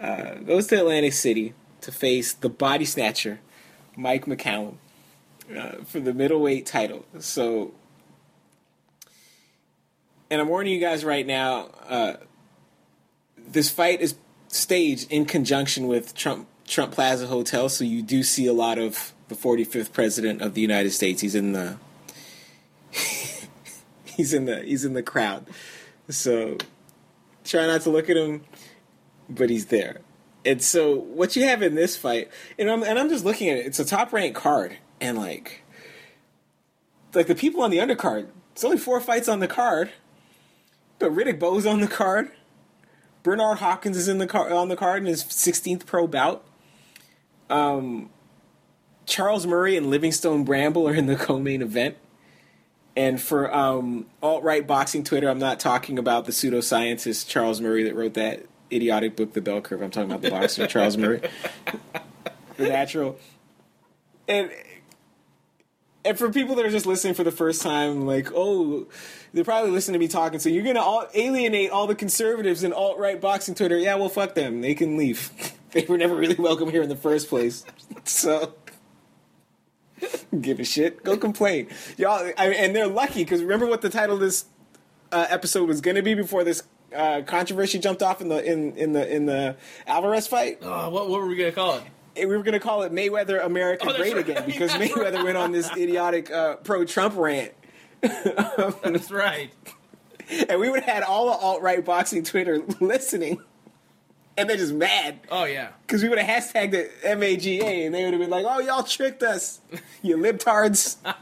uh, goes to Atlantic City to face the body snatcher, Mike McCallum, uh, for the middleweight title. So, and I'm warning you guys right now, uh, this fight is staged in conjunction with Trump Trump Plaza Hotel, so you do see a lot of the 45th president of the United States. He's in the he's in the he's in the crowd. So try not to look at him, but he's there. And so what you have in this fight, and I'm and I'm just looking at it. It's a top ranked card, and like like the people on the undercard. It's only four fights on the card, but Riddick Bowe's on the card. Bernard Hopkins is in the car on the card in his 16th pro bout. Um, Charles Murray and Livingstone Bramble are in the co-main event. And for um, alt right boxing Twitter, I'm not talking about the pseudoscientist Charles Murray that wrote that idiotic book, The Bell Curve. I'm talking about the boxer Charles Murray, the natural. And and for people that are just listening for the first time, like, oh, they're probably listening to me talking. So you're gonna all, alienate all the conservatives in alt right boxing Twitter. Yeah, well, fuck them. They can leave. they were never really welcome here in the first place. so give a shit. Go complain, y'all. I, and they're lucky because remember what the title of this uh, episode was gonna be before this uh, controversy jumped off in the in in the in the Alvarez fight. Oh, what, what were we gonna call it? We were going to call it Mayweather America Oh, Great right. Again because Mayweather went on this idiotic uh, pro Trump rant. That's right. And we would have had all the alt right boxing Twitter listening. And they're just mad. Oh yeah. Because we would have hashtagged it MAGA and they would have been like, oh, y'all tricked us, you libtards. but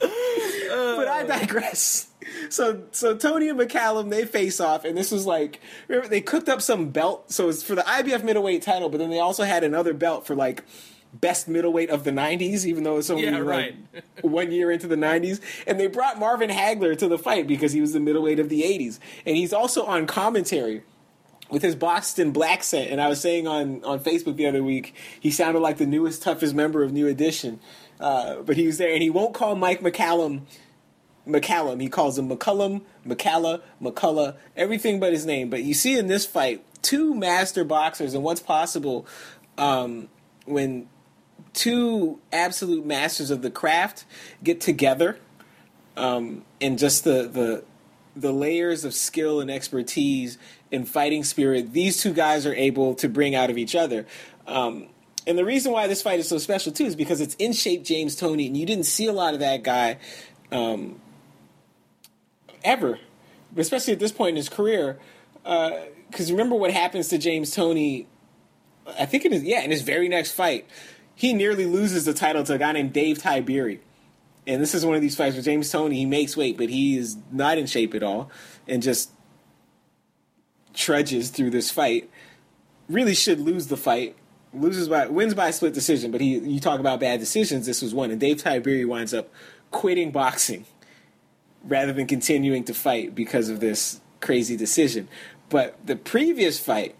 I digress. So, so Toney and McCallum they face off, and this was like remember they cooked up some belt. So it's for the IBF middleweight title, but then they also had another belt for like best middleweight of the '90s, even though it's only Yeah, like one year into the '90s. And they brought Marvin Hagler to the fight because he was the middleweight of the '80s, and he's also on commentary with his Boston black scent. And I was saying on, on Facebook the other week, he sounded like the newest, toughest member of New Edition. Uh, but he was there, and he won't call Mike McCallum McCallum. He calls him McCullum, McCalla, McCullough, everything but his name. But you see in this fight, two master boxers, and what's possible um, when two absolute masters of the craft get together um, and just the, the the layers of skill and expertise and fighting spirit these two guys are able to bring out of each other. Um, and the reason why this fight is so special too is because it's in shape James Toney, and you didn't see a lot of that guy um, ever, especially at this point in his career. Uh, because remember what happens to James Toney? I think it is yeah in his very next fight, he nearly loses the title to a guy named Dave Tiberi. And this is one of these fights where James Toney he makes weight, but he is not in shape at all, and just trudges through this fight. Really should lose the fight. Loses by wins by split decision, but he you talk about bad decisions. This was one, and Dave Tiberi winds up quitting boxing rather than continuing to fight because of this crazy decision. But the previous fight,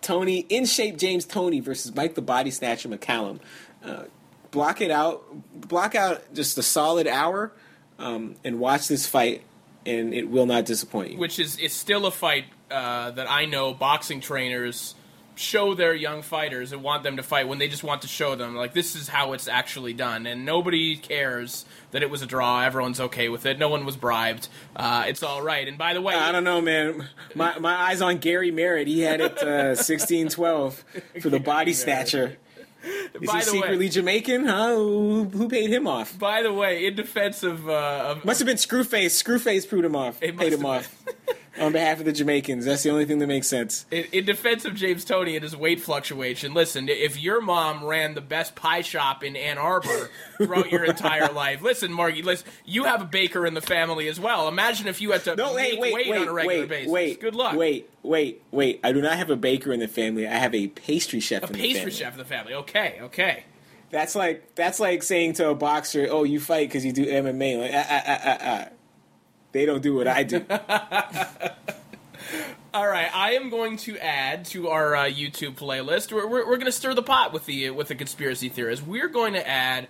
Toney in shape James Toney versus Mike the Body Snatcher McCallum. Uh, block it out, block out just a solid hour, um, and watch this fight, and it will not disappoint you. Which is it's still a fight uh, that I know boxing trainers show their young fighters and want them to fight when they just want to show them like this is how it's actually done and nobody cares that it was a draw everyone's okay with it no one was bribed uh, it's all right and by the way I don't know, man. My my eyes on Gary Merritt. He had it uh, sixteen twelve for the body snatcher. Is By he the way- secretly Jamaican? Huh? Who, who paid him off? by the way in defense of, uh, of Must have been Screwface. Screwface paid him off. It paid him have off on behalf of the Jamaicans. That's the only thing that makes sense. in, in defense of James Toney and his weight fluctuation, listen, if your mom ran the best pie shop in Ann Arbor throughout your entire life, listen, Margie, listen, you have a baker in the family as well. Imagine if you had to No, wait, wait, weight wait, on a regular wait, basis. wait. Good luck. Wait, wait, wait. I do not have a baker in the family. I have a pastry chef. A in the pastry family. chef in the family. Okay, okay. That's like that's like saying to a boxer, "Oh, you fight because you do MMA." Like, ah, ah, ah, ah, ah. They don't do what I do. All right, I am going to add to our uh, YouTube playlist. We're, we're, we're going to stir the pot with the with the conspiracy theorists. We're going to add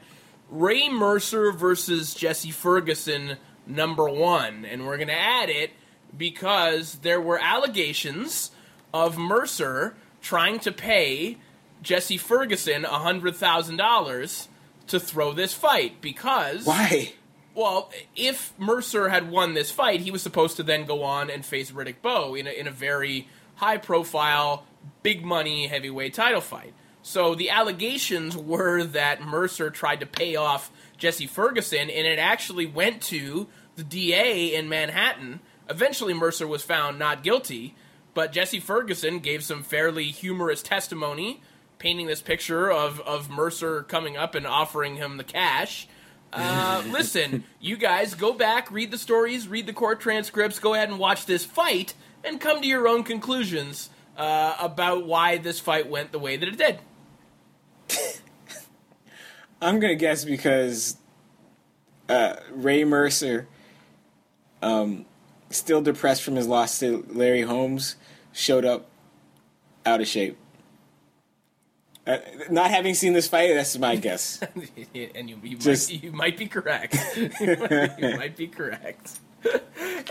Ray Mercer versus Jesse Ferguson number one, and we're going to add it because there were allegations of Mercer trying to pay Jesse Ferguson hundred thousand dollars to throw this fight because Why? Well, if Mercer had won this fight, he was supposed to then go on and face Riddick Bowe in a, in a very high profile, big money heavyweight title fight. So the allegations were that Mercer tried to pay off Jesse Ferguson, and it actually went to the DA in Manhattan. Eventually, Mercer was found not guilty, but Jesse Ferguson gave some fairly humorous testimony, painting this picture of, of Mercer coming up and offering him the cash. Uh, listen, you guys go back, read the stories, read the court transcripts, go ahead and watch this fight, and come to your own conclusions uh, about why this fight went the way that it did. I'm gonna guess because uh, Ray Mercer, um, still depressed from his loss to Larry Holmes, showed up out of shape. Uh, not having seen this fight, that's my guess. and you, you, Just- might, you might be correct. you, might, you might be correct.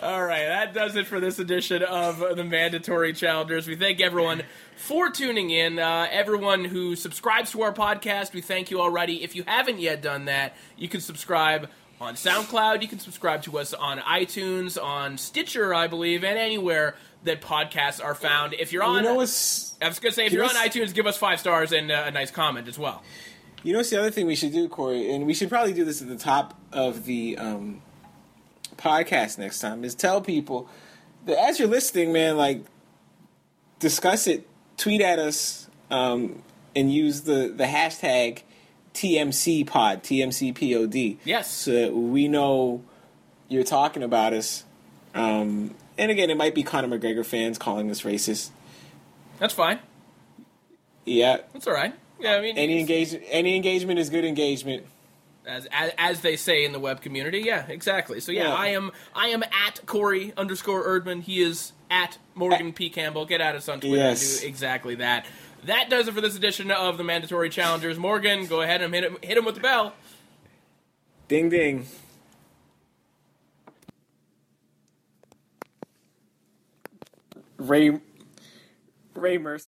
All right, that does it for this edition of the Mandatory Challengers. We thank everyone for tuning in. Uh, everyone who subscribes to our podcast, we thank you already. If you haven't yet done that, you can subscribe on SoundCloud. You can subscribe to us on iTunes, on Stitcher, I believe, and anywhere that podcasts are found. If you're on, you know I was going to say, if you you're on iTunes, give us five stars and uh, a nice comment as well. You know what's the other thing we should do, Corey, and we should probably do this at the top of the um, podcast next time, is tell people that as you're listening, man, like discuss it, tweet at us, um, and use the the hashtag TMC Pod, TMC POD. Yes. so we know you're talking about us. Um, and again, it might be Conor McGregor fans calling us racist. That's fine. Yeah. That's all right. Yeah, I mean, Any engagement, any engagement is good engagement. as, as as they say in the web community. Yeah, exactly. So yeah, Yeah. I am I am at Corey underscore Erdman. He is at Morgan P Campbell. Get at us on Twitter Yes. and do exactly that. That does it for this edition of the Mandatory Challengers. Morgan, go ahead and hit him, hit him with the bell. Ding ding. Ray Ray Mercer.